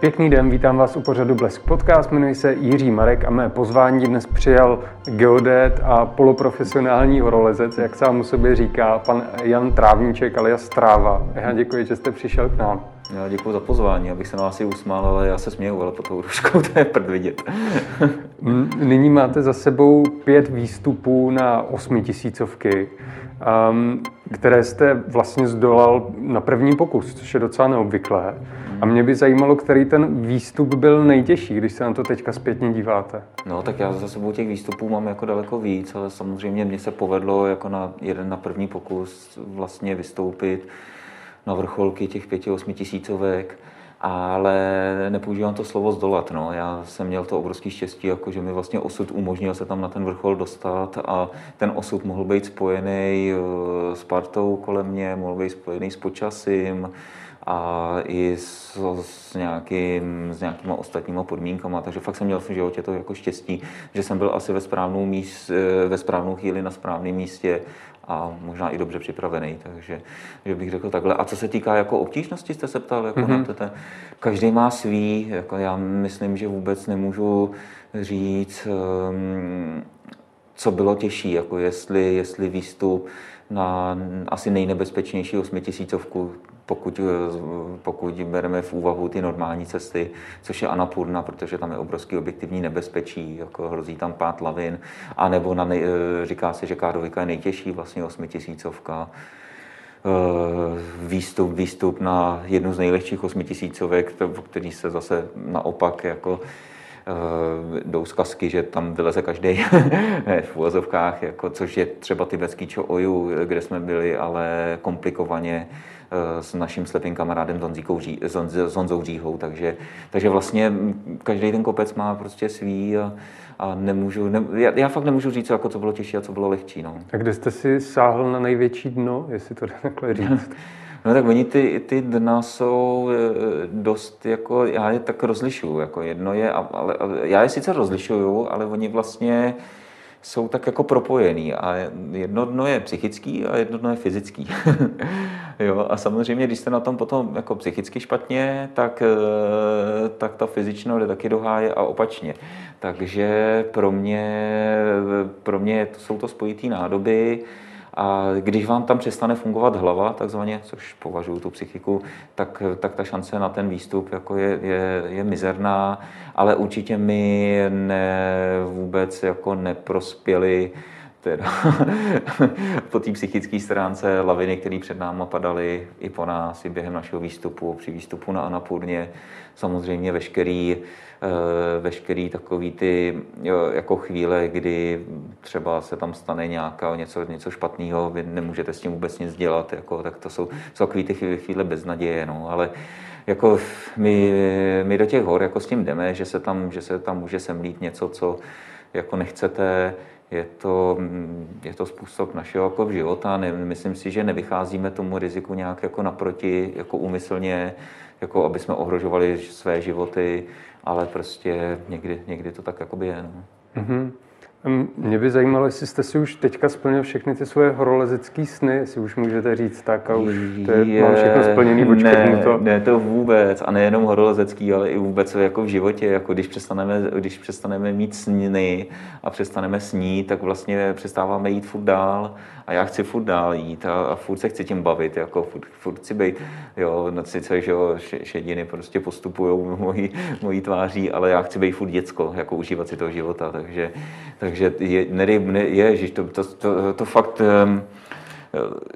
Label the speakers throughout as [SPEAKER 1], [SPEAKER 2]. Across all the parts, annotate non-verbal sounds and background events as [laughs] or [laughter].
[SPEAKER 1] Pěkný den, vítám vás u pořadu Blesk Podcast, jmenuji se Jiří Marek a mé pozvání dnes přijal geodet a poloprofesionální horolezec, jak sám o sobě říká, pan Jan Trávníček alias Tráva. Já děkuji, že jste přišel k nám.
[SPEAKER 2] Já děkuji za pozvání, abych se na vás i usmál, ale já se směju, ale pod tou ruškou [laughs] to je prd vidět.
[SPEAKER 1] Nyní máte za sebou pět výstupů na osmitisícovky, um, které jste vlastně zdolal na první pokus, což je docela neobvyklé. A mě by zajímalo, který ten výstup byl nejtěžší, když se na to teďka zpětně díváte.
[SPEAKER 2] No, tak já za sebou těch výstupů mám jako daleko víc, ale samozřejmě mně se povedlo jako na jeden na první pokus vlastně vystoupit na vrcholky těch pěti, osmi tisícovek, ale nepoužívám to slovo zdolat. No. Já jsem měl to obrovské štěstí, jako že mi vlastně osud umožnil se tam na ten vrchol dostat a ten osud mohl být spojený eh, s partou kolem mě, mohl být spojený s počasím, a i s, s, nějakým, s nějakýma ostatníma podmínkama. Takže fakt jsem měl v životě to jako štěstí, že jsem byl asi ve správnou, míst, eh, ve správnou chvíli na správném místě a možná i dobře připravený, takže že bych řekl takhle. A co se týká jako obtížnosti, jste se ptal, jako mm-hmm. na to, každý má svý, jako já myslím, že vůbec nemůžu říct, um, co bylo těžší, jako jestli, jestli výstup na asi nejnebezpečnější osmitisícovku, pokud, pokud bereme v úvahu ty normální cesty, což je Anapurna, protože tam je obrovský objektivní nebezpečí, jako hrozí tam pát lavin, anebo na nej, říká se, že Kádovika je nejtěžší vlastně osmitisícovka, eh, výstup, výstup na jednu z nejlehčích osmitisícovek, který se zase naopak jako Eh, jdou zkazky, že tam vyleze každý [laughs] v uvozovkách, jako, což je třeba tibetský Čo-Oju, kde jsme byli, ale komplikovaně eh, s naším slepým kamarádem s Honzou Říhou, takže, takže vlastně každý ten kopec má prostě svý a, a nemůžu, ne, já, já, fakt nemůžu říct, jako co bylo těžší a co bylo lehčí. No.
[SPEAKER 1] A kde jste si sáhl na největší dno, jestli to jde takhle [laughs] říct?
[SPEAKER 2] No tak oni ty, ty dna jsou eh, dost jako, já je tak rozlišuju, jako jedno je, ale, ale já je sice rozlišuju, ale oni vlastně jsou tak jako propojený a jedno dno je psychický a jedno dno je fyzický. [laughs] jo, a samozřejmě, když jste na tom potom jako psychicky špatně, tak, eh, tak ta fyzičnost jde taky do háje a opačně. Takže pro mě, pro mě jsou to spojitý nádoby, a když vám tam přestane fungovat hlava, takzvaně, což považuji tu psychiku, tak, tak ta šance na ten výstup jako je, je, je mizerná, ale určitě mi ne, vůbec jako neprospěli teda [laughs] po té psychické stránce laviny, které před náma padaly i po nás, i během našeho výstupu, při výstupu na Anapurně, samozřejmě veškerý, veškerý takový ty jako chvíle, kdy třeba se tam stane nějaká něco, něco špatného, vy nemůžete s tím vůbec nic dělat, jako, tak to jsou, jsou takové ty chvíle bez naděje, no, ale jako my, my do těch hor jako s tím jdeme, že se tam, že se tam může semlít něco, co jako nechcete, je to, je to způsob našeho jako života. Ne, myslím si, že nevycházíme tomu riziku nějak jako naproti, jako úmyslně, jako aby jsme ohrožovali své životy, ale prostě někdy, někdy to tak jakoby je. No. Mm-hmm.
[SPEAKER 1] Mě by zajímalo, jestli jste si už teďka splnil všechny ty svoje horolezecké sny, jestli už můžete říct tak a už to je, je mám všechno splněný,
[SPEAKER 2] ne, to. Ne, to vůbec. A nejenom horolezecký, ale i vůbec jako v životě, jako když přestaneme, když přestaneme mít sny a přestaneme snít, tak vlastně přestáváme jít furt dál. A já chci furt dál jít a, a furt se chci tím bavit, jako furt, furt chci být, jo, no sice, že jo, šediny prostě postupují mojí, mojí tváří, ale já chci být furt děcko, jako užívat si toho života, takže, takže je, ne, je, že to, to, to, to fakt, um,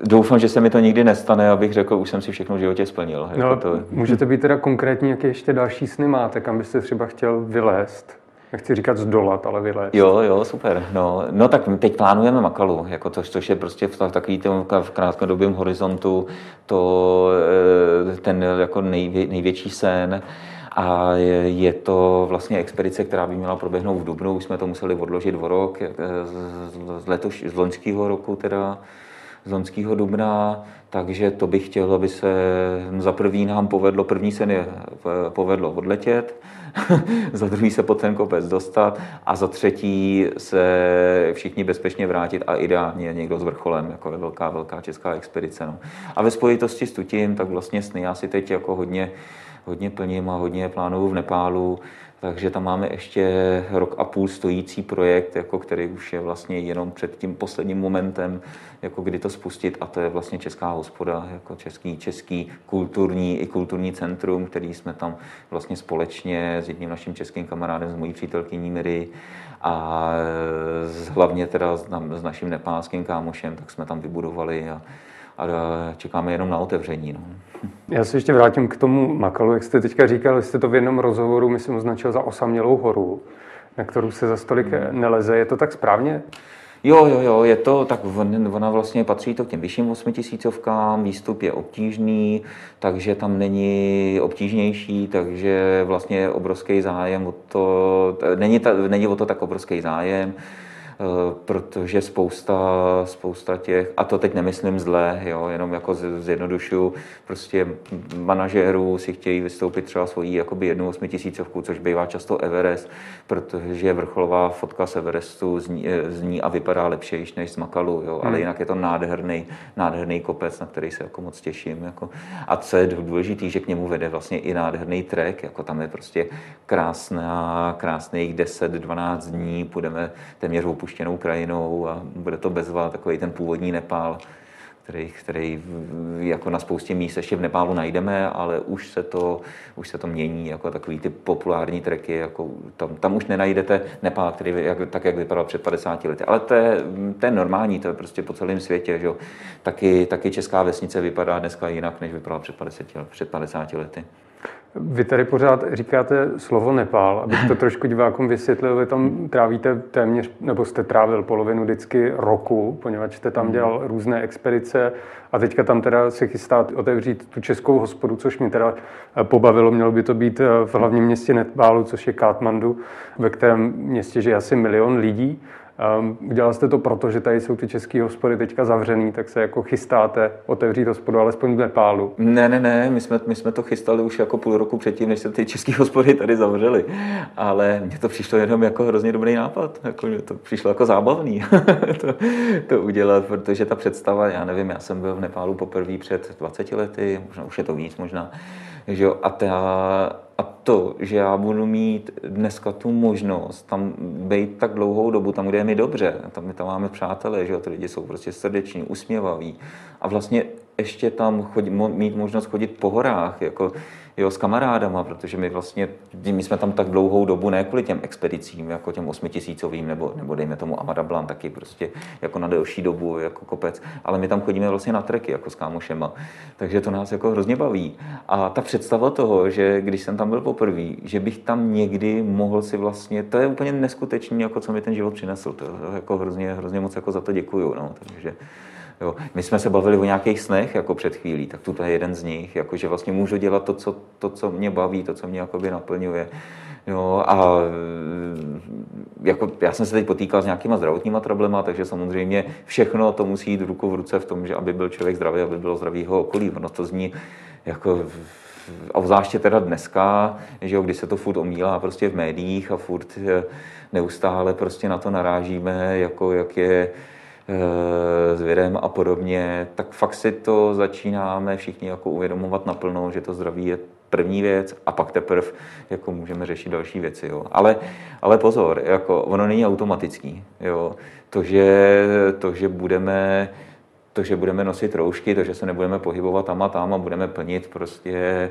[SPEAKER 2] Doufám, že se mi to nikdy nestane, abych řekl, už jsem si všechno v životě splnil.
[SPEAKER 1] No, jako to... Můžete být teda konkrétní, jaké ještě další sny máte, kam byste třeba chtěl vylézt? nechci říkat zdolat, ale vylézt.
[SPEAKER 2] Jo, jo, super. No, no tak teď plánujeme Makalu, jako to, což je prostě v takový tom v krátkodobém horizontu to, eh, ten jako nejvě, největší sen. A je, to vlastně expedice, která by měla proběhnout v Dubnu. Už jsme to museli odložit o rok, eh, z, letoš, z loňského roku teda z loňského dubna, takže to bych chtěl, aby se za první nám povedlo, první sen je povedlo odletět, [laughs] za druhý se pod ten kopec dostat a za třetí se všichni bezpečně vrátit a ideálně někdo s vrcholem, jako je velká, velká česká expedice. No. A ve spojitosti s tutím, tak vlastně sny já si teď jako hodně hodně plním a hodně plánuju v Nepálu, takže tam máme ještě rok a půl stojící projekt, jako který už je vlastně jenom před tím posledním momentem, jako kdy to spustit a to je vlastně Česká hospoda, jako český, český kulturní i kulturní centrum, který jsme tam vlastně společně s jedním naším českým kamarádem, s mojí přítelkyní Miry a hlavně teda s, naším nepálským kámošem, tak jsme tam vybudovali a, a čekáme jenom na otevření. No.
[SPEAKER 1] Já se ještě vrátím k tomu Makalu, jak jste teďka říkal, jste to v jednom rozhovoru, myslím, označil za osamělou horu, na kterou se za stolik hmm. neleze. Je to tak správně?
[SPEAKER 2] Jo, jo, jo, je to, tak ona vlastně patří to k těm vyšším osmitisícovkám, výstup je obtížný, takže tam není obtížnější, takže vlastně je obrovský zájem o to, není, ta, není o to tak obrovský zájem, protože spousta, spousta těch, a to teď nemyslím zle, jo, jenom jako zjednodušuju, prostě manažérů si chtějí vystoupit třeba svojí jakoby jednu osmitisícovku, což bývá často Everest, protože vrcholová fotka z Everestu zní, eh, zní a vypadá lepší než z Makalu, jo, ale hmm. jinak je to nádherný, nádherný kopec, na který se jako moc těším. Jako. A co je důležité, že k němu vede vlastně i nádherný trek, jako tam je prostě krásná, krásných 10-12 dní, půjdeme téměř opuštěnou krajinou a bude to bezva, takový ten původní Nepál, který, který jako na spoustě míst ještě v Nepálu najdeme, ale už se to, už se to mění, jako takový ty populární treky, jako tam, tam už nenajdete Nepál, který jak, tak, jak vypadal před 50 lety. Ale to je, to je normální, to je prostě po celém světě, že jo. Taky, taky česká vesnice vypadá dneska jinak, než vypadala před 50, před 50 lety.
[SPEAKER 1] Vy tady pořád říkáte slovo Nepál, abych to [laughs] trošku divákům vysvětlil. Vy tam trávíte téměř, nebo jste trávil polovinu vždycky roku, poněvadž jste tam hmm. dělal různé expedice a teďka tam teda se chystá otevřít tu českou hospodu, což mě teda pobavilo. Mělo by to být v hlavním městě Nepálu, což je Katmandu, ve kterém městě žije asi milion lidí. Um, udělal jste to proto, že tady jsou ty české hospody teďka zavřený, tak se jako chystáte otevřít hospodu alespoň v Nepálu?
[SPEAKER 2] Ne, ne, ne, my jsme, my jsme to chystali už jako půl roku předtím, než se ty české hospody tady zavřely. Ale mně to přišlo jenom jako hrozně dobrý nápad, jako, mě to přišlo jako zábavný [laughs] to, to udělat, protože ta představa, já nevím, já jsem byl v Nepálu poprvé před 20 lety, možná už je to víc možná, že jo, a ta, a to, že já budu mít dneska tu možnost tam být tak dlouhou dobu, tam, kde je mi dobře, tam my tam máme přátelé, že jo, ty lidi jsou prostě srdeční, usměvaví. A vlastně ještě tam chodit, mít možnost chodit po horách, jako jo, s kamarádama, protože my vlastně, my jsme tam tak dlouhou dobu, ne kvůli těm expedicím, jako těm osmitisícovým, nebo, nebo dejme tomu Amadablan taky prostě jako na delší dobu, jako kopec, ale my tam chodíme vlastně na treky, jako s kámošema, takže to nás jako hrozně baví. A ta představa toho, že když jsem tam byl poprvé, že bych tam někdy mohl si vlastně, to je úplně neskutečný, jako co mi ten život přinesl, to jako hrozně, hrozně moc jako za to děkuju, no, takže Jo. My jsme se bavili o nějakých snech jako před chvílí, tak tuto je jeden z nich, jako že vlastně můžu dělat to, co, to, co mě baví, to, co mě jakoby naplňuje. Jo, a jako, já jsem se teď potýkal s nějakýma zdravotníma problema, takže samozřejmě všechno to musí jít ruku v ruce v tom, že aby byl člověk zdravý, aby bylo zdravý jeho okolí. Ono to zní jako a zvláště teda dneska, že jo, kdy se to furt omílá prostě v médiích a furt eh, neustále prostě na to narážíme, jako jak je s virem a podobně, tak fakt si to začínáme všichni jako uvědomovat naplno, že to zdraví je první věc a pak teprve jako můžeme řešit další věci. Jo. Ale, ale pozor, jako ono není automatický. Jo. To, že, to, že budeme to, že budeme nosit roušky, to, že se nebudeme pohybovat tam a tam a budeme plnit prostě Eh,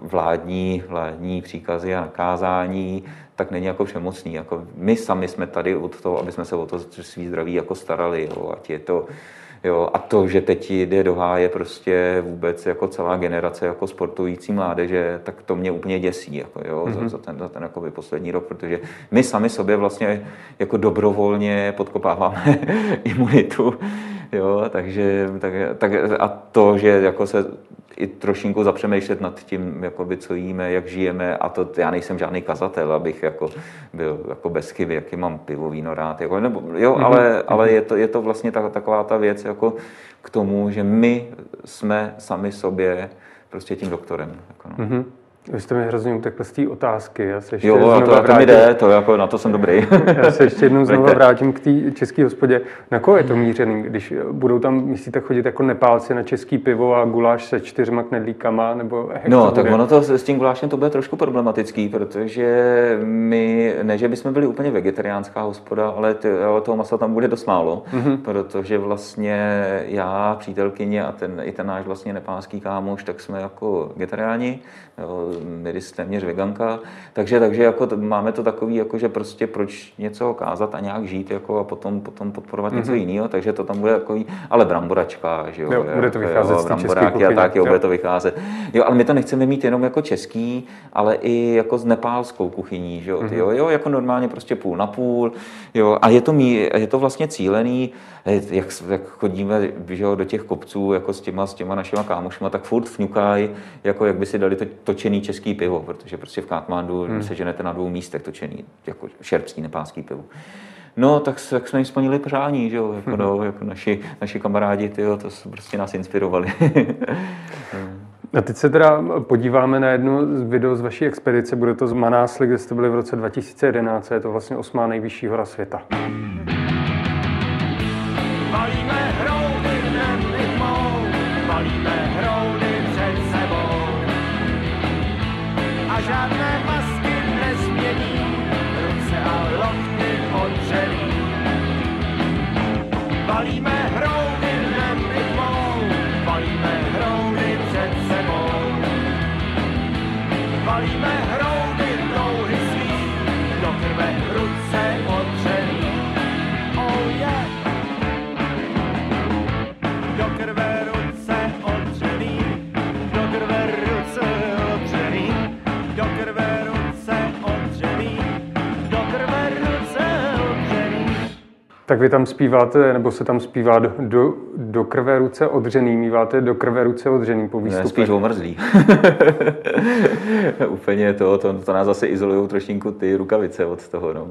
[SPEAKER 2] vládní, vládní příkazy a nakázání, tak není jako přemocný. Jako my sami jsme tady od toho, aby jsme se o to svý zdraví jako starali, jo, ať je to Jo, a to, že teď jde do háje prostě vůbec jako celá generace jako sportující mládeže, tak to mě úplně děsí jako, jo, mm-hmm. za, mhm. za, ten, za ten jako poslední rok, protože my sami sobě vlastně jako dobrovolně podkopáváme [laughs] imunitu. Jo, takže tak, tak, a to, že jako se i trošinku zapřemýšlet nad tím, jakoby, co jíme, jak žijeme a to já nejsem žádný kazatel, abych jako byl jako bez chyby, jaký mám pivo, víno rád, jako, nebo, jo, mm-hmm. ale, ale je, to, je to vlastně ta, taková ta věc jako k tomu, že my jsme sami sobě prostě tím doktorem. Jako, no. mm-hmm.
[SPEAKER 1] Vy jste mi hrozně utekl z té otázky. Já se ještě
[SPEAKER 2] jo, a to, to mi jde, to jako, na to jsem dobrý. [laughs]
[SPEAKER 1] Já se ještě jednou [laughs] znovu vrátím k té české hospodě. Na koho je to mířený, když budou tam, myslíte, chodit jako nepálci na český pivo a guláš se čtyřma knedlíkama? Nebo
[SPEAKER 2] no, tak ono to s tím gulášem to bude trošku problematický, protože my, ne, že bychom byli úplně vegetariánská hospoda, ale, ty, ale toho masa tam bude dost málo, mm-hmm. protože vlastně já, přítelkyně a ten, i ten náš vlastně nepálský kámoš, tak jsme jako vegetariáni, jo, Miris téměř veganka, takže, takže jako máme to takový, jako že prostě proč něco kázat a nějak žít jako a potom, potom podporovat mm-hmm. něco mhm. jiného, takže to tam bude takový, ale bramboračka, že jo,
[SPEAKER 1] jo bude to vycházet jo,
[SPEAKER 2] bramboráky a tak, jo, jo, bude to vycházet. Jo, ale my to nechceme mít jenom jako český, ale i jako s nepálskou kuchyní, že jo, mm-hmm. jo, jo, jako normálně prostě půl na půl, jo, a je to, mí, je to vlastně cílený, jak, jak chodíme že jo, do těch kopců jako s těma, s těma našima kámošima, tak furt fňukají, jako jak by si dali to, točený český pivo, protože prostě v Katmandu hmm. se ženete na dvou místech točený, jako šerpský nepánský pivo. No, tak, tak jsme jim splnili přání, že jo, jako, hmm. no, jako naši, naši kamarádi, tyjo, to prostě nás inspirovali. [laughs]
[SPEAKER 1] A teď se teda podíváme na jednu z video z vaší expedice, bude to z Manásly, kde jste byli v roce 2011, je to vlastně osmá nejvyšší hora světa. Tak vy tam zpíváte, nebo se tam zpívá do, do, do krve ruce odřený, míváte do krve ruce odřený po výstupu?
[SPEAKER 2] Ne, spíš omrzlý. [laughs] Úplně to, to, to nás zase izolují trošinku ty rukavice od toho. No.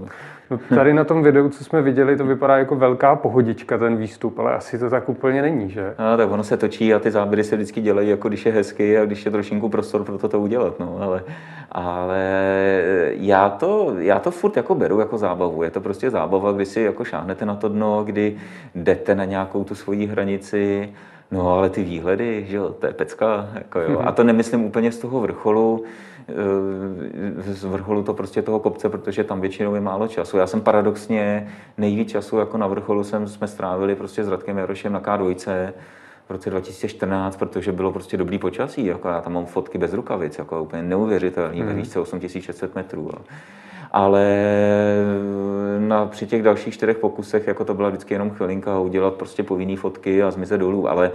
[SPEAKER 1] Tady na tom videu, co jsme viděli, to vypadá jako velká pohodička ten výstup, ale asi to tak úplně není, že?
[SPEAKER 2] No, tak ono se točí a ty záběry se vždycky dělají, jako když je hezký a když je trošinku prostor pro to, to udělat. No. Ale, ale já, to, já to furt jako beru jako zábavu. Je to prostě zábava, kdy si jako šáhnete na to dno, kdy jdete na nějakou tu svoji hranici, No ale ty výhledy, že jo, to je pecka. Jako jo. A to nemyslím úplně z toho vrcholu, z vrcholu to prostě toho kopce, protože tam většinou je málo času. Já jsem paradoxně nejvíc času jako na vrcholu jsem, jsme strávili prostě s Radkem Jarošem na K2 v roce 2014, protože bylo prostě dobrý počasí. Jako já tam mám fotky bez rukavic, jako úplně neuvěřitelný, mm. ve výšce 8600 metrů. Ale na, při těch dalších čtyřech pokusech, jako to byla vždycky jenom chvilinka udělat prostě povinné fotky a zmizet dolů, ale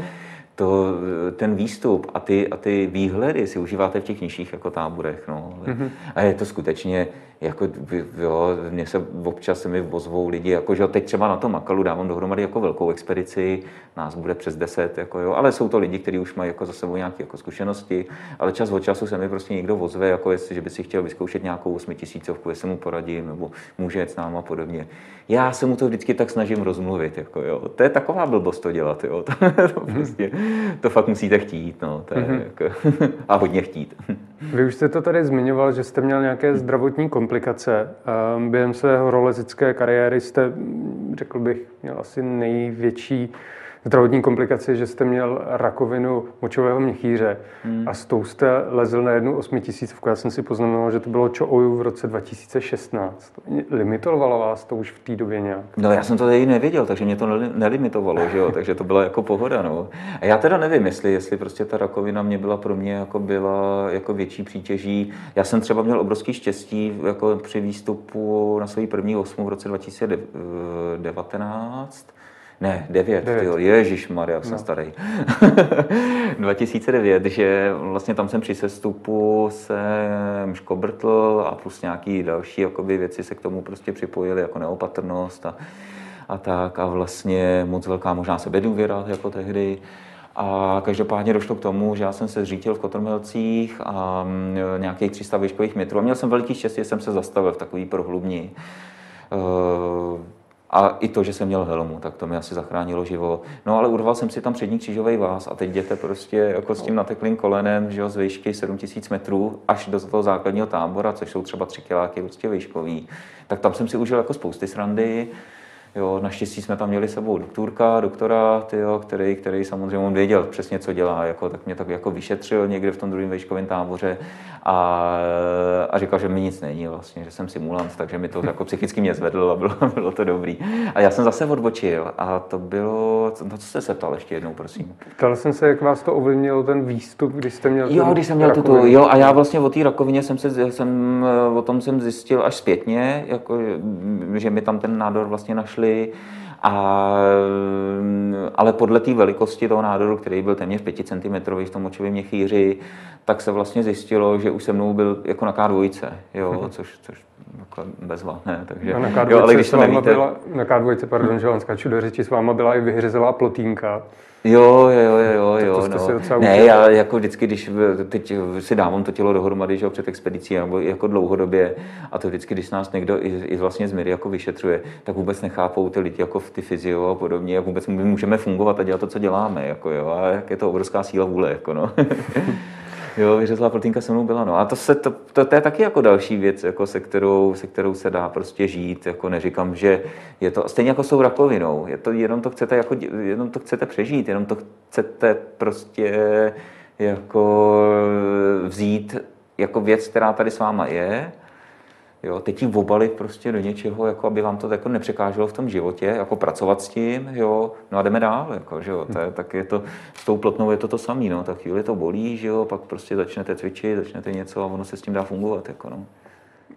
[SPEAKER 2] to, ten výstup a ty, a ty výhledy si užíváte v těch nižších jako táborech. No. Mm-hmm. A je to skutečně, jako, jo, mě se občas se mi ozvou lidi, jako, že teď třeba na tom Makalu dávám dohromady jako velkou expedici, nás bude přes 10, jako, jo, ale jsou to lidi, kteří už mají jako za sebou nějaké jako zkušenosti, ale čas od času se mi prostě někdo ozve, jako jestli, že by si chtěl vyzkoušet nějakou osmitisícovku, jestli mu poradím, nebo může jet s náma a podobně. Já se mu to vždycky tak snažím rozmluvit, jako, jo. to je taková blbost to dělat, jo. [laughs] to, to, prostě, [laughs] to fakt musíte chtít, no. to je, mm-hmm. jako, [laughs] a hodně chtít. [laughs]
[SPEAKER 1] Vy už jste to tady zmiňoval, že jste měl nějaké zdravotní komplikace. Ehm, během svého rolezické kariéry jste, řekl bych, měl asi největší zdravotní komplikaci, že jste měl rakovinu močového měchýře hmm. a s tou jste lezl na jednu osmitisícovku. Já jsem si poznamenal, že to bylo Čooju v roce 2016. Limitovalo vás to už v té době nějak?
[SPEAKER 2] No já jsem to tady nevěděl, takže mě to nelimitovalo, že jo? [laughs] takže to byla jako pohoda. No. A já teda nevím, jestli, jestli prostě ta rakovina mě byla pro mě jako byla jako větší přítěží. Já jsem třeba měl obrovský štěstí jako při výstupu na svůj první osmu v roce 2019 ne, 9, 9. Jo, Ježíš Maria, jsem no. starý. [laughs] 2009, že vlastně tam jsem při sestupu jsem škobrtl a plus nějaký další jakoby, věci se k tomu prostě připojily, jako neopatrnost a, a tak. A vlastně moc velká možná sebedůvěra jako tehdy. A každopádně došlo k tomu, že já jsem se zřítil v Kotrmelcích a mm, nějakých 300 výškových metrů. A měl jsem veliký štěstí, že jsem se zastavil v takový prohlubní. A i to, že jsem měl helmu, tak to mi asi zachránilo život. No ale urval jsem si tam přední křížový vás a teď jděte prostě jako s tím nateklým kolenem, že jo, z výšky 7000 metrů až do toho základního tábora, což jsou třeba 3 kiláky prostě výškový. Tak tam jsem si užil jako spousty srandy. Jo, naštěstí jsme tam měli sebou doktorka, doktora, tyjo, který, který samozřejmě on věděl přesně, co dělá, jako, tak mě tak jako vyšetřil někde v tom druhém vejškovém táboře a, a říkal, že mi nic není vlastně, že jsem simulant, takže mi to jako psychicky mě zvedlo a bylo, [laughs] bylo to dobrý. A já jsem zase odbočil a to bylo, no co jste se ptal ještě jednou, prosím.
[SPEAKER 1] Ptal jsem se, jak vás to ovlivnilo ten výstup, když jste měl
[SPEAKER 2] Jo, když jsem měl tuto, jo, a já vlastně o té rakovině jsem se, jsem, o tom jsem zjistil až zpětně, jako, že mi tam ten nádor vlastně našli a, ale podle té velikosti toho nádoru, který byl téměř 5 cm v tom močovém měchýři, tak se vlastně zjistilo, že už se mnou byl jako na K2, jo, což, což jako ne, takže,
[SPEAKER 1] a na K2
[SPEAKER 2] jo, ale když to nevíte...
[SPEAKER 1] Byla, na K2, pardon, že vám skáču do řeči, s váma byla i vyhřezelá plotínka.
[SPEAKER 2] Jo, jo, jo, jo, jo. No. Ne, já jako vždycky, když teď si dávám to tělo dohromady, že jo, před expedicí, nebo jako dlouhodobě, a to vždycky, když nás někdo i, i vlastně z Miry jako vyšetřuje, tak vůbec nechápou ty lidi jako v ty fyzio a podobně, jak vůbec my můžeme fungovat a dělat to, co děláme, jako jo, a jak je to obrovská síla vůle, jako no. [laughs] Jo, vyřezlá proteinka se mnou byla. No. A to, se, to, to, to, je taky jako další věc, jako se, kterou, se kterou se dá prostě žít. Jako neříkám, že je to stejně jako s tou rakovinou. Je to, jenom, to chcete jako, jenom to chcete přežít, jenom to chcete prostě jako vzít jako věc, která tady s váma je Jo, teď ji obalit prostě do něčeho, jako aby vám to jako nepřekáželo v tom životě, jako pracovat s tím, jo, no a jdeme dál, jako, že jo, to je, tak je to, s tou plotnou je to to samé, no, tak chvíli to bolí, že jo, pak prostě začnete cvičit, začnete něco a ono se s tím dá fungovat, jako, no.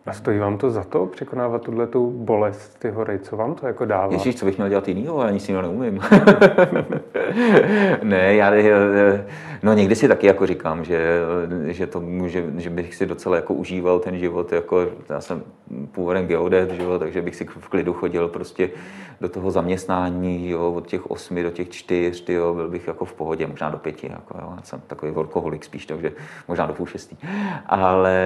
[SPEAKER 1] A stojí vám to za to překonávat tuhle tu bolest ty hory? Co vám to jako dává?
[SPEAKER 2] Ježíš, co bych měl dělat jinýho, já nic jiného neumím. [laughs] [laughs] ne, já, no někdy si taky jako říkám, že, že, to může, že bych si docela jako užíval ten život, jako já jsem původem geodet, že jo, takže bych si v klidu chodil prostě do toho zaměstnání, jo, od těch osmi do těch čtyř, jo, byl bych jako v pohodě, možná do pěti, jako, jo, já jsem takový workoholik spíš, takže možná do půl šestý. Ale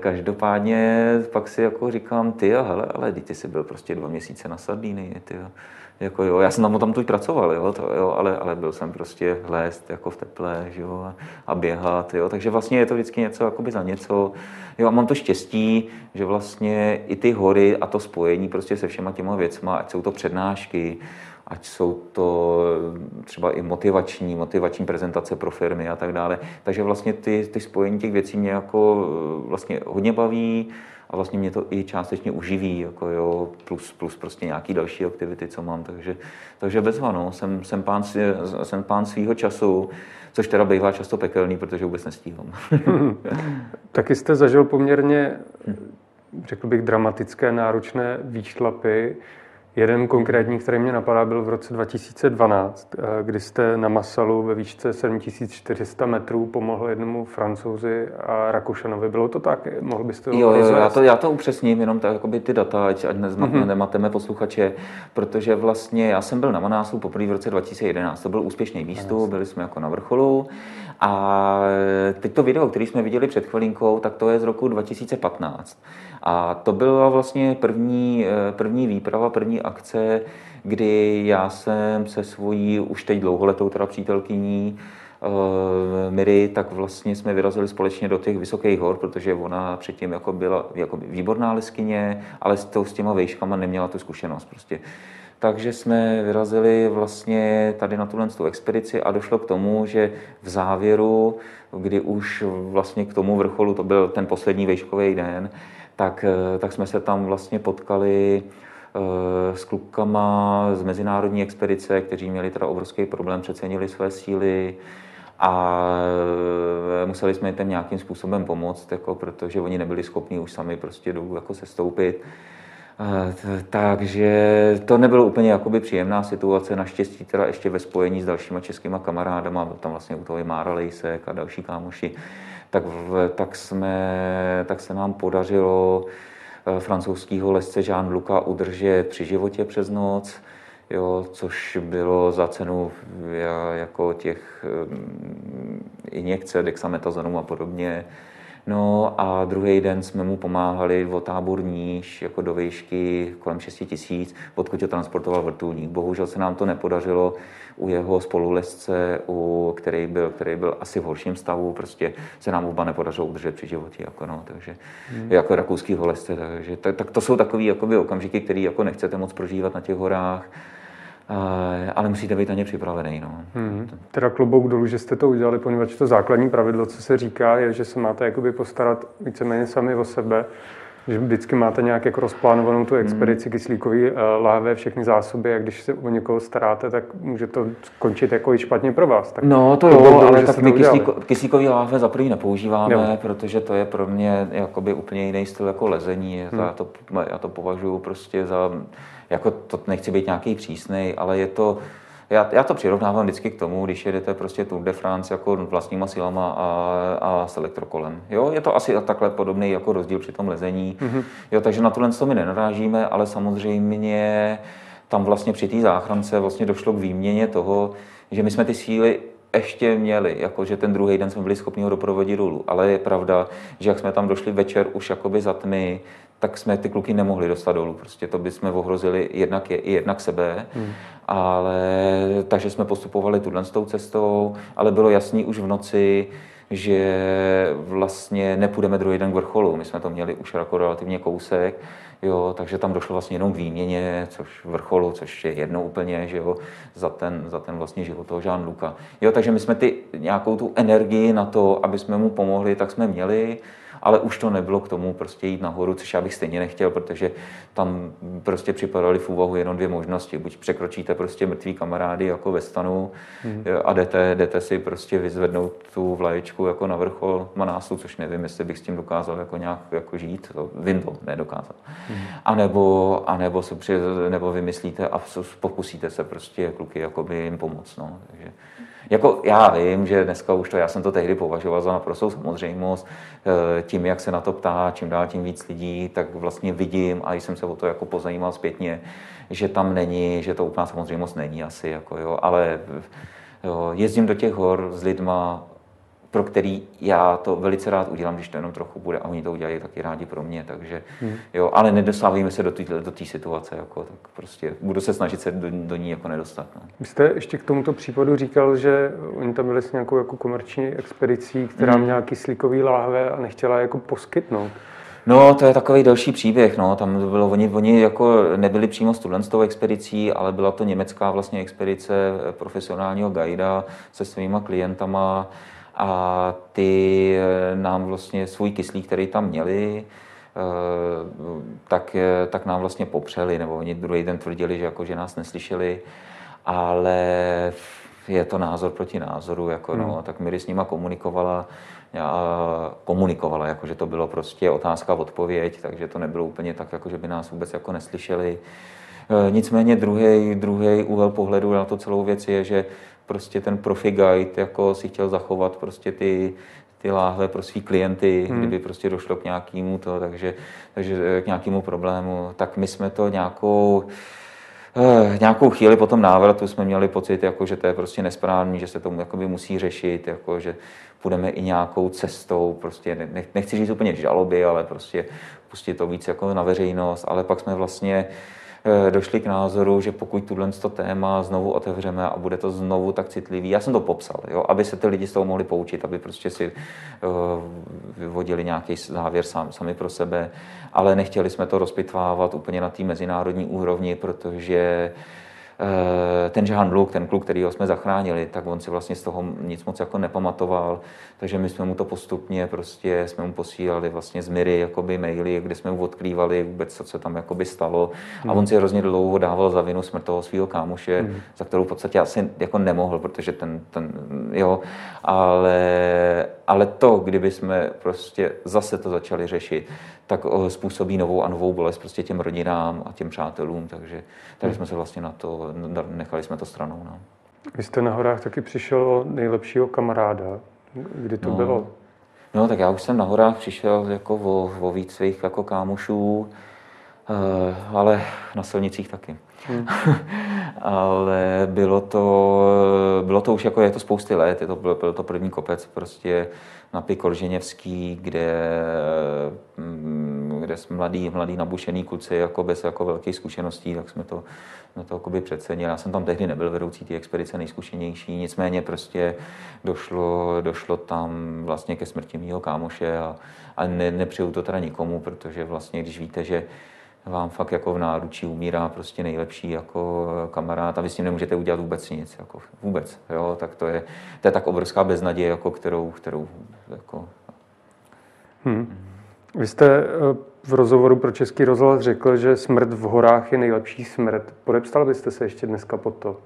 [SPEAKER 2] každopádně pak si jako říkám, ty a hele, ale ty jsi byl prostě dva měsíce na Sardíny, ty jako jo, já jsem tam tam tu pracoval, jo, to, jo, ale, ale byl jsem prostě lézt jako v teple, že jo, a, a běhat, jo, takže vlastně je to vždycky něco jakoby za něco, jo, a mám to štěstí, že vlastně i ty hory a to spojení prostě se všema těma věcma, ať jsou to přednášky, ať jsou to třeba i motivační, motivační prezentace pro firmy a tak dále. Takže vlastně ty, ty spojení těch věcí mě jako vlastně hodně baví, a vlastně mě to i částečně uživí, jako jo, plus, plus prostě nějaký další aktivity, co mám, takže, takže bezva, no, jsem, jsem, pán, jsem pán svýho času, což teda bývá často pekelný, protože vůbec nestíhám. [laughs]
[SPEAKER 1] Taky jste zažil poměrně, řekl bych, dramatické, náročné výšlapy. Jeden konkrétní, který mě napadá, byl v roce 2012, eh, kdy jste na Masalu ve výšce 7400 metrů pomohl jednomu francouzi a Rakušanovi. Bylo to tak? Mohl byste
[SPEAKER 2] Jo, jo já, to, já to upřesním, jenom tak, jakoby ty data, ať, ať mm-hmm. nemateme posluchače, protože vlastně já jsem byl na Manásu poprvé v roce 2011. To byl úspěšný výstup, byli jsme jako na vrcholu a teď to video, který jsme viděli před chvilinkou, tak to je z roku 2015. A to byla vlastně první, eh, první výprava, první akce, kdy já jsem se svojí už teď dlouholetou teda přítelkyní uh, Miri, tak vlastně jsme vyrazili společně do těch vysokých hor, protože ona předtím jako byla jako výborná leskyně, ale s, to, s těma vejškama neměla tu zkušenost. Prostě. Takže jsme vyrazili vlastně tady na tuhle expedici a došlo k tomu, že v závěru, kdy už vlastně k tomu vrcholu, to byl ten poslední vejškový den, tak, eh, tak jsme se tam vlastně potkali eh, s klukama z mezinárodní expedice, kteří měli teda obrovský problém, přecenili své síly a eh, museli jsme jim nějakým způsobem pomoct, jako, protože oni nebyli schopni už sami prostě dolů jako se stoupit. Takže to nebylo úplně jakoby příjemná situace, naštěstí teda ještě ve spojení s dalšíma českýma kamarádama, byl tam vlastně u toho i Mára Lejsek a další kámoši, tak, tak, jsme, tak se nám podařilo eh, francouzského lesce Jean Luca udržet při životě přes noc, jo, což bylo za cenu jako těch mm, injekce, dexametazonu a podobně, No a druhý den jsme mu pomáhali o tábor níž, jako do výšky kolem 6 tisíc, odkud ho transportoval vrtulník. Bohužel se nám to nepodařilo u jeho spolulesce, u, který, byl, který byl asi v horším stavu, prostě se nám oba nepodařilo udržet při životě, jako no, takže hmm. jako rakouský lesce, takže tak, tak, to jsou takové jakoby, okamžiky, které jako nechcete moc prožívat na těch horách ale musíte být na ně připravený. No.
[SPEAKER 1] Hmm. Teda klobouk dolů, že jste to udělali, poněvadž to základní pravidlo, co se říká, je, že se máte jakoby postarat víceméně sami o sebe, že vždycky máte nějak jako rozplánovanou tu expedici hmm. kyslíkový uh, láhve, všechny zásoby a když se o někoho staráte, tak může to skončit jako i špatně pro vás. Tak
[SPEAKER 2] no to jo, dolů, ale tak my kyslíko, kyslíkový láhve za první nepoužíváme, jo. protože to je pro mě jakoby úplně jiný styl jako lezení. Hmm. Já, to, já to považuji prostě za jako to nechci být nějaký přísný, ale je to, já, já to přirovnávám vždycky k tomu, když jedete prostě Tour de France jako vlastníma silama a, a s elektrokolem. Jo, je to asi takhle podobný jako rozdíl při tom lezení. Mm-hmm. Jo, takže na tohle to my nenarážíme, ale samozřejmě tam vlastně při té záchrance vlastně došlo k výměně toho, že my jsme ty síly ještě měli, jako že ten druhý den jsme byli schopni ho doprovodit dolů. Ale je pravda, že jak jsme tam došli večer už jakoby za tmy, tak jsme ty kluky nemohli dostat dolů. Prostě to bychom ohrozili jednak je, i jednak sebe. Hmm. Ale, takže jsme postupovali tuhle s tou cestou, ale bylo jasný už v noci, že vlastně nepůjdeme druhý den k vrcholu. My jsme to měli už jako relativně kousek, jo, takže tam došlo vlastně jenom k výměně, což vrcholu, což je jedno úplně, že jo, za ten, za ten vlastně život toho Jean Luka. Jo, takže my jsme ty nějakou tu energii na to, aby jsme mu pomohli, tak jsme měli ale už to nebylo k tomu prostě jít nahoru, což já bych stejně nechtěl, protože tam prostě připadaly v úvahu jenom dvě možnosti. Buď překročíte prostě mrtvý kamarády jako ve stanu hmm. a jdete, jdete si prostě vyzvednout tu vlaječku jako na vrchol Manásu, což nevím, jestli bych s tím dokázal jako nějak jako žít, to vím to, nedokázal. Hmm. A nebo, a nebo, se při, nebo vymyslíte a pokusíte se prostě kluky jakoby jim pomoct. No. Takže, jako já vím, že dneska už to, já jsem to tehdy považoval za naprostou samozřejmost, eh, tím, jak se na to ptá, čím dál tím víc lidí, tak vlastně vidím a jsem se o to jako pozajímal zpětně, že tam není, že to úplná samozřejmost není asi, jako jo, ale jo, jezdím do těch hor s lidma, pro který já to velice rád udělám, když to jenom trochu bude a oni to udělají taky rádi pro mě, takže hmm. jo, ale nedostávíme se do té do situace, jako, tak prostě budu se snažit se do, do ní jako nedostat. No.
[SPEAKER 1] Vy jste ještě k tomuto případu říkal, že oni tam byli s nějakou jako komerční expedicí, která hmm. měla kyslíkový láhve a nechtěla jako poskytnout.
[SPEAKER 2] No, to je takový další příběh. No. Tam bylo, oni, oni jako nebyli přímo studentskou expedicí, ale byla to německá vlastně expedice profesionálního guida se svýma klientama a ty eh, nám vlastně svůj kyslík, který tam měli, eh, tak, eh, tak nám vlastně popřeli, nebo oni druhý den tvrdili, že, jako, že nás neslyšeli, ale je to názor proti názoru, jako, no, hmm. tak Miri s nima komunikovala, a komunikovala, jako, že to bylo prostě otázka odpověď, takže to nebylo úplně tak, jako, že by nás vůbec jako neslyšeli. Nicméně druhý, druhý úhel pohledu na to celou věc je, že prostě ten profi guide jako si chtěl zachovat prostě ty, ty láhve pro svý klienty, hmm. kdyby prostě došlo k nějakému to, takže, takže k nějakému problému, tak my jsme to nějakou eh, nějakou chvíli po tom návratu jsme měli pocit, jako, že to je prostě nesprávný, že se to jakoby musí řešit, jako, že půjdeme i nějakou cestou, prostě ne, nechci říct úplně žaloby, ale prostě pustit to víc jako na veřejnost, ale pak jsme vlastně Eh, došli k názoru, že pokud tuhle téma znovu otevřeme a bude to znovu tak citlivý, já jsem to popsal, jo, aby se ty lidi z toho mohli poučit, aby prostě si uh, vyvodili nějaký závěr sami pro sebe, ale nechtěli jsme to rozpitvávat úplně na té mezinárodní úrovni, protože Eh, ten Jean Luc, ten kluk, který jsme zachránili, tak on si vlastně z toho nic moc jako nepamatoval, takže my jsme mu to postupně prostě, jsme mu posílali vlastně z Miry jakoby maily, kde jsme mu odkrývali vůbec, co se tam jakoby stalo a on hmm. si hrozně dlouho dával za vinu smrt toho svého kámoše, mm. za kterou v podstatě asi jako nemohl, protože ten, ten jo, ale, ale to, kdyby jsme prostě zase to začali řešit, tak eh, způsobí novou a novou bolest prostě těm rodinám a těm přátelům, takže, takže jsme se vlastně na to, nechali jsme to stranou. No.
[SPEAKER 1] Vy jste na horách taky přišel o nejlepšího kamaráda. Kdy to
[SPEAKER 2] no.
[SPEAKER 1] bylo?
[SPEAKER 2] No, tak já už jsem na horách přišel jako o, o víc svých jako kámošů, uh, ale na silnicích taky. Hmm. [laughs] ale bylo to, bylo to už jako, je to spousty let, je to, byl, byl to první kopec prostě na Pikorženěvský, kde, mm, kde jsme mladý, mladý nabušený kluci jako bez jako velkých zkušeností, tak jsme to, jsme to jakoby přecenili. Já jsem tam tehdy nebyl vedoucí té expedice nejzkušenější, nicméně prostě došlo, došlo tam vlastně ke smrti mého kámoše a, a ne, nepřeju to teda nikomu, protože vlastně, když víte, že vám fakt jako v náručí umírá prostě nejlepší jako kamarád a vy s ním nemůžete udělat vůbec nic, jako vůbec, jo, tak to je, to je tak obrovská beznaděje, jako kterou, kterou jako...
[SPEAKER 1] Hmm. Vy jste eh, v rozhovoru pro Český rozhlas řekl, že smrt v horách je nejlepší smrt. Podepsal byste se ještě dneska pod to?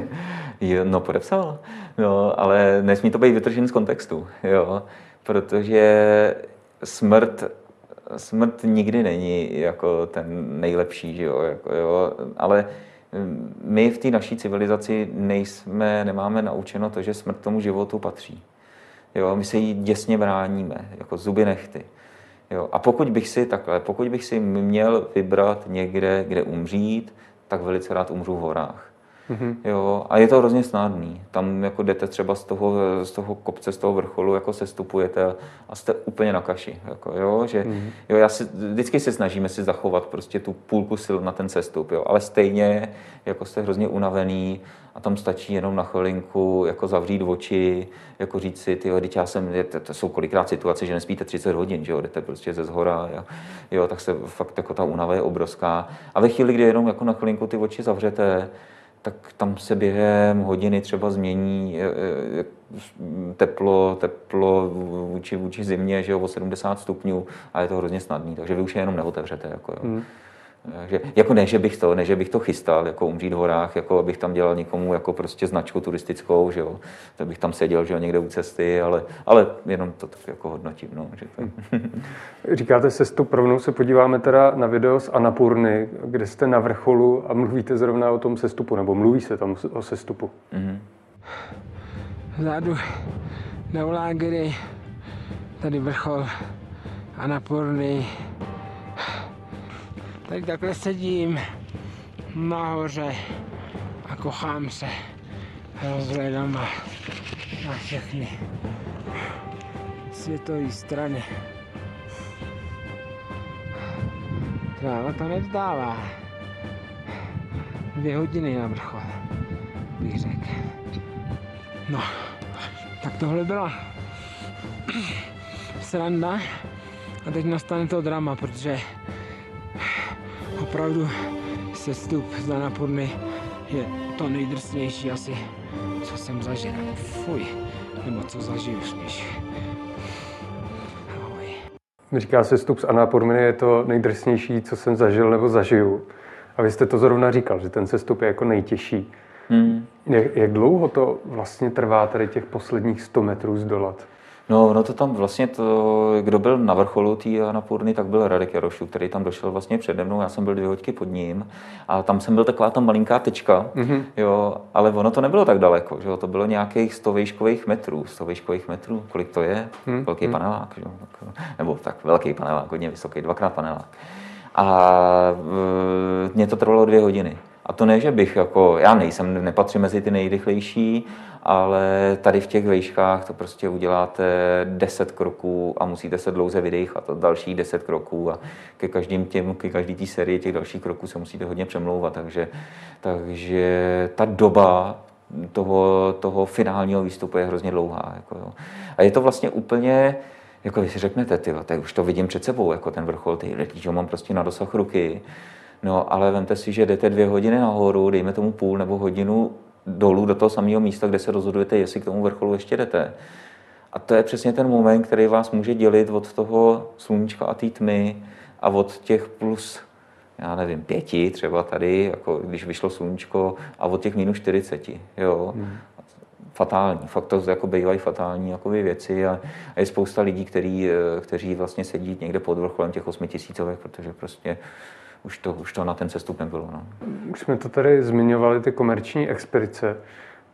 [SPEAKER 1] [laughs]
[SPEAKER 2] jo, no podepsal, no, ale nesmí to být vytržený z kontextu, jo, protože smrt smrt nikdy není jako ten nejlepší, že jo, jako, jo, ale mm, my v té naší civilizaci nejsme, nemáme naučeno to, že smrt tomu životu patří. Jo, my se jí děsně bráníme, jako zuby nechty. Jo, a pokud bych si takhle, pokud bych si měl vybrat někde, kde umřít, tak velice rád umřu v horách. Mm-hmm. Jo, a je to hrozně snadný. Tam jako jdete třeba z toho, z toho kopce, z toho vrcholu, jako se stupujete a jste úplně na kaši. Jako, jo, že, mm-hmm. jo, já si, vždycky se snažíme si zachovat prostě tu půlku sil na ten sestup, jo, ale stejně jako jste hrozně unavený a tam stačí jenom na chvilinku jako zavřít oči, jako říct si, ty já jsem, to, to jsou kolikrát situace, že nespíte 30 hodin, že jo, jdete prostě ze zhora, jo, jo, tak se fakt jako ta únava je obrovská. A ve chvíli, kdy jenom jako na chvilinku ty oči zavřete, tak tam se během hodiny třeba změní eh, eh, teplo, teplo vůči, vůči zimě, že jo, o 70 stupňů a je to hrozně snadný, takže vy už je jenom neotevřete. Jako, jo. Hmm. Takže, jako ne, že bych to, ne, že bych to chystal, jako umřít v horách, jako abych tam dělal někomu jako prostě značku turistickou, že jo, to bych tam seděl, že jo, někde u cesty, ale, ale jenom to tak jako hodnotím, no, že to...
[SPEAKER 1] Říkáte sestup, rovnou se podíváme teda na video z Anapurny, kde jste na vrcholu a mluvíte zrovna o tom sestupu, nebo mluví se tam o sestupu. Mm-hmm.
[SPEAKER 3] Vzadu na Ulágery, tady vrchol Anapurny, Tady takhle sedím nahoře a kochám se. Rozhledám na všechny světové strany. Tráva to nevzdává. Dvě hodiny na vrchol, bych řekl. No, tak tohle byla sranda a teď nastane to drama, protože opravdu sestup za Napurny je to nejdrsnější asi, co jsem zažil. Fuj, nebo co zažiju spíš.
[SPEAKER 1] Ahoj. Říká sestup z Annapurny je to nejdrsnější, co jsem zažil nebo zažiju. A vy jste to zrovna říkal, že ten sestup je jako nejtěžší. Hmm. Jak, jak dlouho to vlastně trvá tady těch posledních 100 metrů zdolat?
[SPEAKER 2] No, no to tam vlastně to, kdo byl na vrcholu té Anapurny, tak byl Radek Jarošu, který tam došel vlastně přede mnou, já jsem byl dvě hoďky pod ním a tam jsem byl taková ta malinká tečka, mm-hmm. jo, ale ono to nebylo tak daleko, že jo, to bylo nějakých 100 výškových metrů, 100 výškových metrů, kolik to je? Mm-hmm. Velký panelák, že jo, nebo tak velký panelák, hodně vysoký, dvakrát panelák. A mě to trvalo dvě hodiny. A to ne, že bych jako, já nejsem, nepatřím mezi ty nejrychlejší, ale tady v těch vejškách to prostě uděláte 10 kroků a musíte se dlouze vydechat a další 10 kroků a ke každým těm, ke každý té sérii těch dalších kroků se musíte hodně přemlouvat, takže, takže ta doba toho, toho finálního výstupu je hrozně dlouhá. Jako jo. A je to vlastně úplně, jako vy si řeknete, ty, tak už to vidím před sebou, jako ten vrchol, ty že mám prostě na dosah ruky, No, ale vemte si, že jdete dvě hodiny nahoru, dejme tomu půl nebo hodinu dolů do toho samého místa, kde se rozhodujete, jestli k tomu vrcholu ještě jdete. A to je přesně ten moment, který vás může dělit od toho sluníčka a té tmy a od těch plus, já nevím, pěti třeba tady, jako když vyšlo sluníčko, a od těch minus 40. Jo. Hmm. Fatální, fakt to jako bývají fatální jako věci a, a, je spousta lidí, který, eh, kteří vlastně sedí někde pod vrcholem těch osmitisícovek, protože prostě už to, už to na ten cestup nebylo. No.
[SPEAKER 1] Už jsme to tady zmiňovali, ty komerční expedice.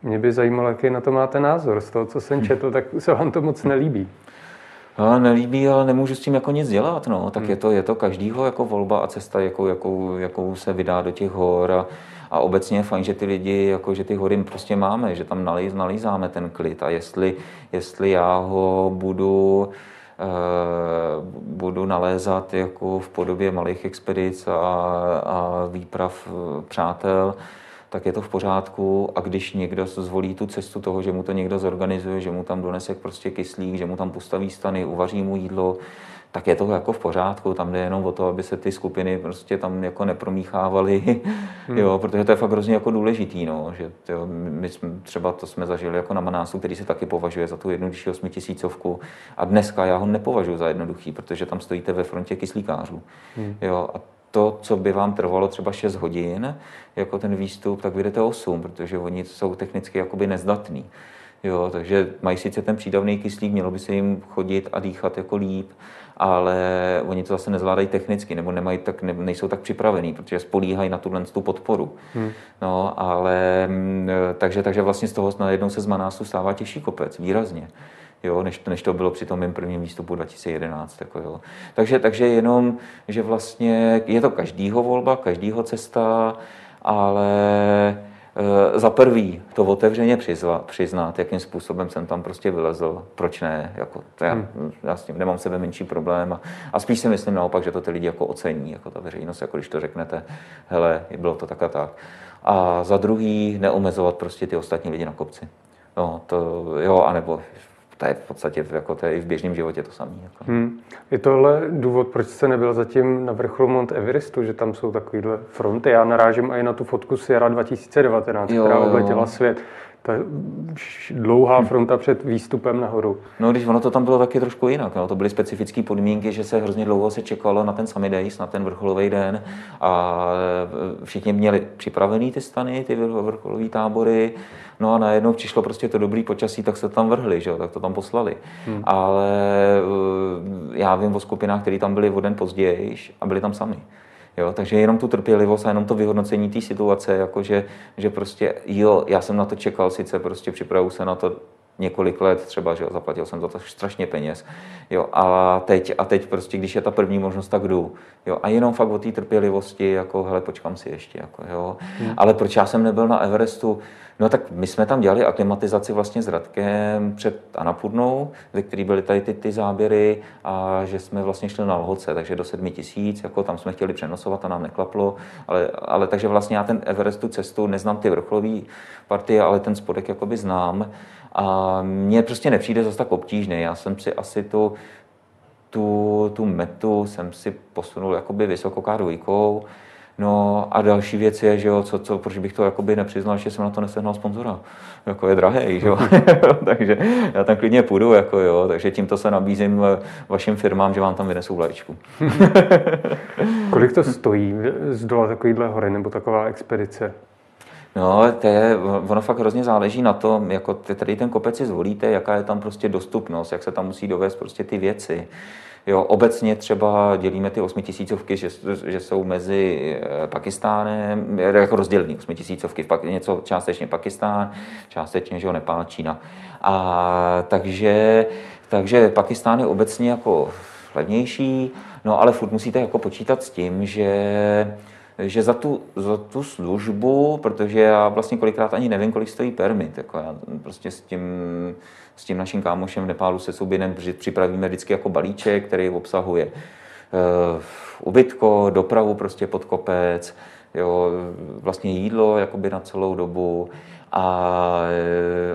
[SPEAKER 1] Mě by zajímalo, jaký na to máte názor. Z toho, co jsem hm. četl, tak se vám to moc nelíbí.
[SPEAKER 2] No, nelíbí, ale nemůžu s tím jako nic dělat, no. Tak hmm. je to, je to každýho jako volba a cesta, jakou, jakou, jakou se vydá do těch hor a, a obecně je fajn, že ty lidi, jako, že ty hory prostě máme, že tam nalíz, nalízáme ten klid a jestli, jestli já ho budu budu nalézat jako v podobě malých expedic a, a výprav eh, přátel, tak je to v pořádku. A když někdo zvolí tu cestu toho, že mu to někdo zorganizuje, že mu tam donese prostě kyslík, že mu tam postaví stany, uvaří mu jídlo, tak je to jako v pořádku. Tam jde jenom o to, aby se ty skupiny prostě tam jako nepromíchávaly, hmm. jo, protože to je fakt hrozně jako důležitý, no, že jo, my jsme, třeba to jsme zažili jako na Manásu, který se taky považuje za tu jednodušší osmitisícovku a dneska já ho nepovažuji za jednoduchý, protože tam stojíte ve frontě kyslíkářů, hmm. jo, a to, co by vám trvalo třeba 6 hodin, jako ten výstup, tak vyjdete 8, protože oni jsou technicky jakoby nezdatní. Jo, takže mají sice ten přídavný kyslík, mělo by se jim chodit a dýchat jako líp, ale oni to zase nezvládají technicky, nebo nemají tak, ne, nejsou tak připravení, protože spolíhají na tuhle tu podporu. Hmm. No, ale mm, takže, takže vlastně z toho najednou se z Manásu stává těžší kopec, výrazně jo, než, než to bylo při tom mém prvním výstupu 2011. Jako, jo. Takže, takže jenom, že vlastně je to každýho volba, každýho cesta, ale za prvý to otevřeně přizva, přiznat, jakým způsobem jsem tam prostě vylezl, proč ne, jako, to já, hmm. já s tím nemám sebe menší problém a, a spíš si myslím naopak, že to ty lidi jako ocení, jako ta veřejnost, jako když to řeknete, hele, bylo to tak a tak. A za druhý neomezovat prostě ty ostatní lidi na kopci. No, to jo, anebo to je v podstatě jako to je i v běžném životě to samé. Jako. Hmm.
[SPEAKER 1] Je tohle důvod, proč jste nebyl zatím na vrcholu Mont Everestu, že tam jsou takovýhle fronty? Já narážím i na tu fotku Sierra 2019, jo, která obletěla svět ta dlouhá fronta před výstupem nahoru.
[SPEAKER 2] No, když ono to tam bylo taky trošku jinak. No. To byly specifické podmínky, že se hrozně dlouho se čekalo na ten summit days, na ten vrcholový den a všichni měli připravený ty stany, ty vrcholové tábory, no a najednou přišlo prostě to dobrý počasí, tak se tam vrhli, že? tak to tam poslali. Hmm. Ale eh, já vím o skupinách, které tam byly o den později a byli tam sami. Jo, takže jenom tu trpělivost a jenom to vyhodnocení té situace, jakože, že prostě jo, já jsem na to čekal, sice prostě připravu se na to několik let třeba, že jo, zaplatil jsem za to strašně peněz, jo, a teď, a teď prostě, když je ta první možnost, tak jdu, jo, a jenom fakt o té trpělivosti, jako, hele, počkám si ještě, jako, jo, hmm. ale proč já jsem nebyl na Everestu, No tak my jsme tam dělali aklimatizaci vlastně s Radkem před Anapurnou, ve který byly tady ty, ty záběry a že jsme vlastně šli na Lhoce, takže do 7 tisíc, jako tam jsme chtěli přenosovat a nám neklaplo, ale, ale takže vlastně já ten Everest tu cestu neznám ty vrcholové partie, ale ten spodek jakoby znám a mně prostě nepřijde zase tak obtížný. Já jsem si asi tu, tu, tu metu jsem si posunul jakoby vysokou dvojkou, No a další věc je, že jo, co, co, proč bych to jakoby nepřiznal, že jsem na to nesehnal sponzora. Jako je drahý, že jo. [laughs] takže já tam klidně půjdu, jako jo. Takže tímto se nabízím eh, vašim firmám, že vám tam vynesou vlaječku. [laughs] [laughs]
[SPEAKER 1] Kolik to stojí zdolat takovýhle hory nebo taková expedice?
[SPEAKER 2] No, to je, ono fakt hrozně záleží na tom, jako tady ten kopec si zvolíte, jaká je tam prostě dostupnost, jak se tam musí dovést prostě ty věci. Jo, obecně třeba dělíme ty osmitisícovky, že, že jsou mezi eh, Pakistánem, jako rozdělený osmitisícovky, něco částečně Pakistán, částečně, že jo, Nepál, Čína. A takže, takže Pakistán je obecně jako levnější, no ale furt musíte jako počítat s tím, že že za tu, za tu službu, protože já vlastně kolikrát ani nevím, kolik stojí permit, jako já prostě s tím s tím naším kámošem v Nepálu se souběnem připravíme vždycky jako balíček, který obsahuje uh, ubytko, dopravu prostě pod kopec, jo, vlastně jídlo jakoby na celou dobu a,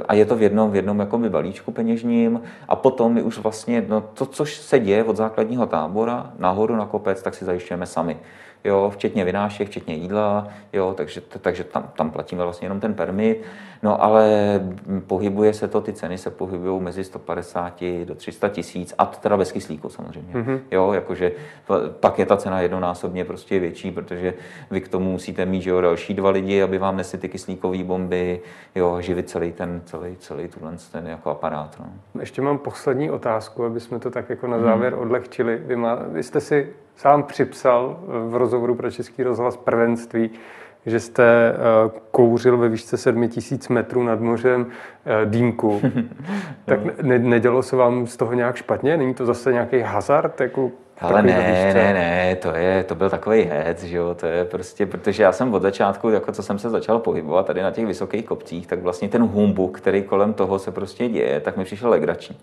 [SPEAKER 2] a je to v jednom, v jednom jakoby balíčku peněžním a potom my už vlastně no, to, co se děje od základního tábora nahoru na kopec, tak si zajišťujeme sami jo, včetně vynášek, včetně jídla, jo, takže, takže tam, tam platíme vlastně jenom ten permit, no ale pohybuje se to, ty ceny se pohybují mezi 150 do 300 tisíc a to teda bez kyslíku samozřejmě, mm-hmm. jo, jakože pak je ta cena jednonásobně prostě větší, protože vy k tomu musíte mít, že jo, další dva lidi, aby vám nesli ty kyslíkové bomby, jo, živit celý ten, celý, celý tuhle ten jako aparát, no.
[SPEAKER 1] Ještě mám poslední otázku, aby jsme to tak jako na závěr mm. odlehčili. Vy, má, vy jste si sám připsal v rozhovoru pro Český rozhlas prvenství, že jste uh, kouřil ve výšce 7000 metrů nad mořem uh, dýmku. [laughs] tak ne, nedělo se vám z toho nějak špatně? Není to zase nějaký hazard? Jako
[SPEAKER 2] ale ne, ne, ne, to, je, to byl takový hec, že jo, to je prostě, protože já jsem od začátku, jako co jsem se začal pohybovat tady na těch vysokých kopcích, tak vlastně ten humbuk, který kolem toho se prostě děje, tak mi přišel legrační.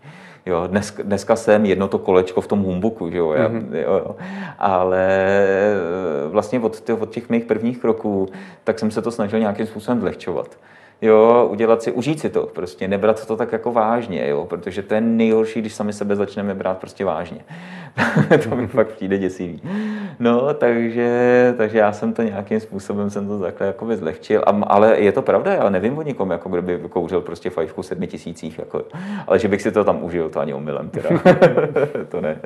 [SPEAKER 2] Jo, dnes, dneska jsem jedno to kolečko v tom humbuku, že jo, já, mm-hmm. jo, jo. ale eh, vlastně od, od těch mých prvních kroků, tak jsem se to snažil nějakým způsobem zlehčovat jo, udělat si, užít si to, prostě nebrat to tak jako vážně, jo, protože to je nejhorší, když sami sebe začneme brát prostě vážně. [laughs] to mi fakt přijde děsivý. No, takže, takže já jsem to nějakým způsobem jsem to takhle jako zlehčil, a, ale je to pravda, já nevím o nikom, jako kdyby kouřil prostě fajfku sedmi tisících, jako, ale že bych si to tam užil, to ani omylem teda. [laughs] to ne.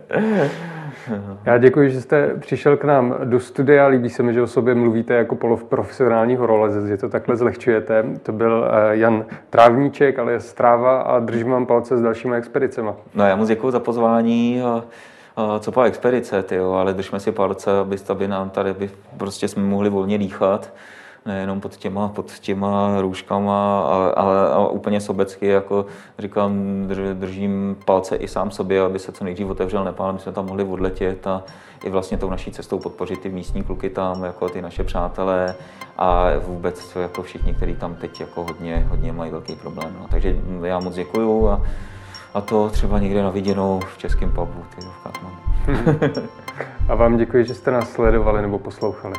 [SPEAKER 1] Já děkuji, že jste přišel k nám do studia. Líbí se mi, že o sobě mluvíte jako poloprofesionální horolezec, že to takhle zlehčujete. To byl eh, Jan Trávníček, ale je Stráva a držím vám palce s dalšími expedicemi.
[SPEAKER 2] No já moc děkuji za pozvání. A, a co po expedice, tyjo, ale držme si palce, aby, aby nám tady aby prostě jsme mohli volně dýchat nejenom pod těma, pod těma růžkama, ale, ale, ale úplně sobecky, jako říkám, drž, držím palce i sám sobě, aby se co nejdřív otevřel Nepál, aby jsme tam mohli odletět a i vlastně tou naší cestou podpořit ty místní kluky tam, jako ty naše přátelé a vůbec jako všichni, kteří tam teď jako hodně, hodně mají velký problém. No. Takže já moc děkuju a, a to třeba někde na viděnou v českém pubu, ty v Katmanu. [laughs]
[SPEAKER 1] a vám děkuji, že jste nás sledovali nebo poslouchali.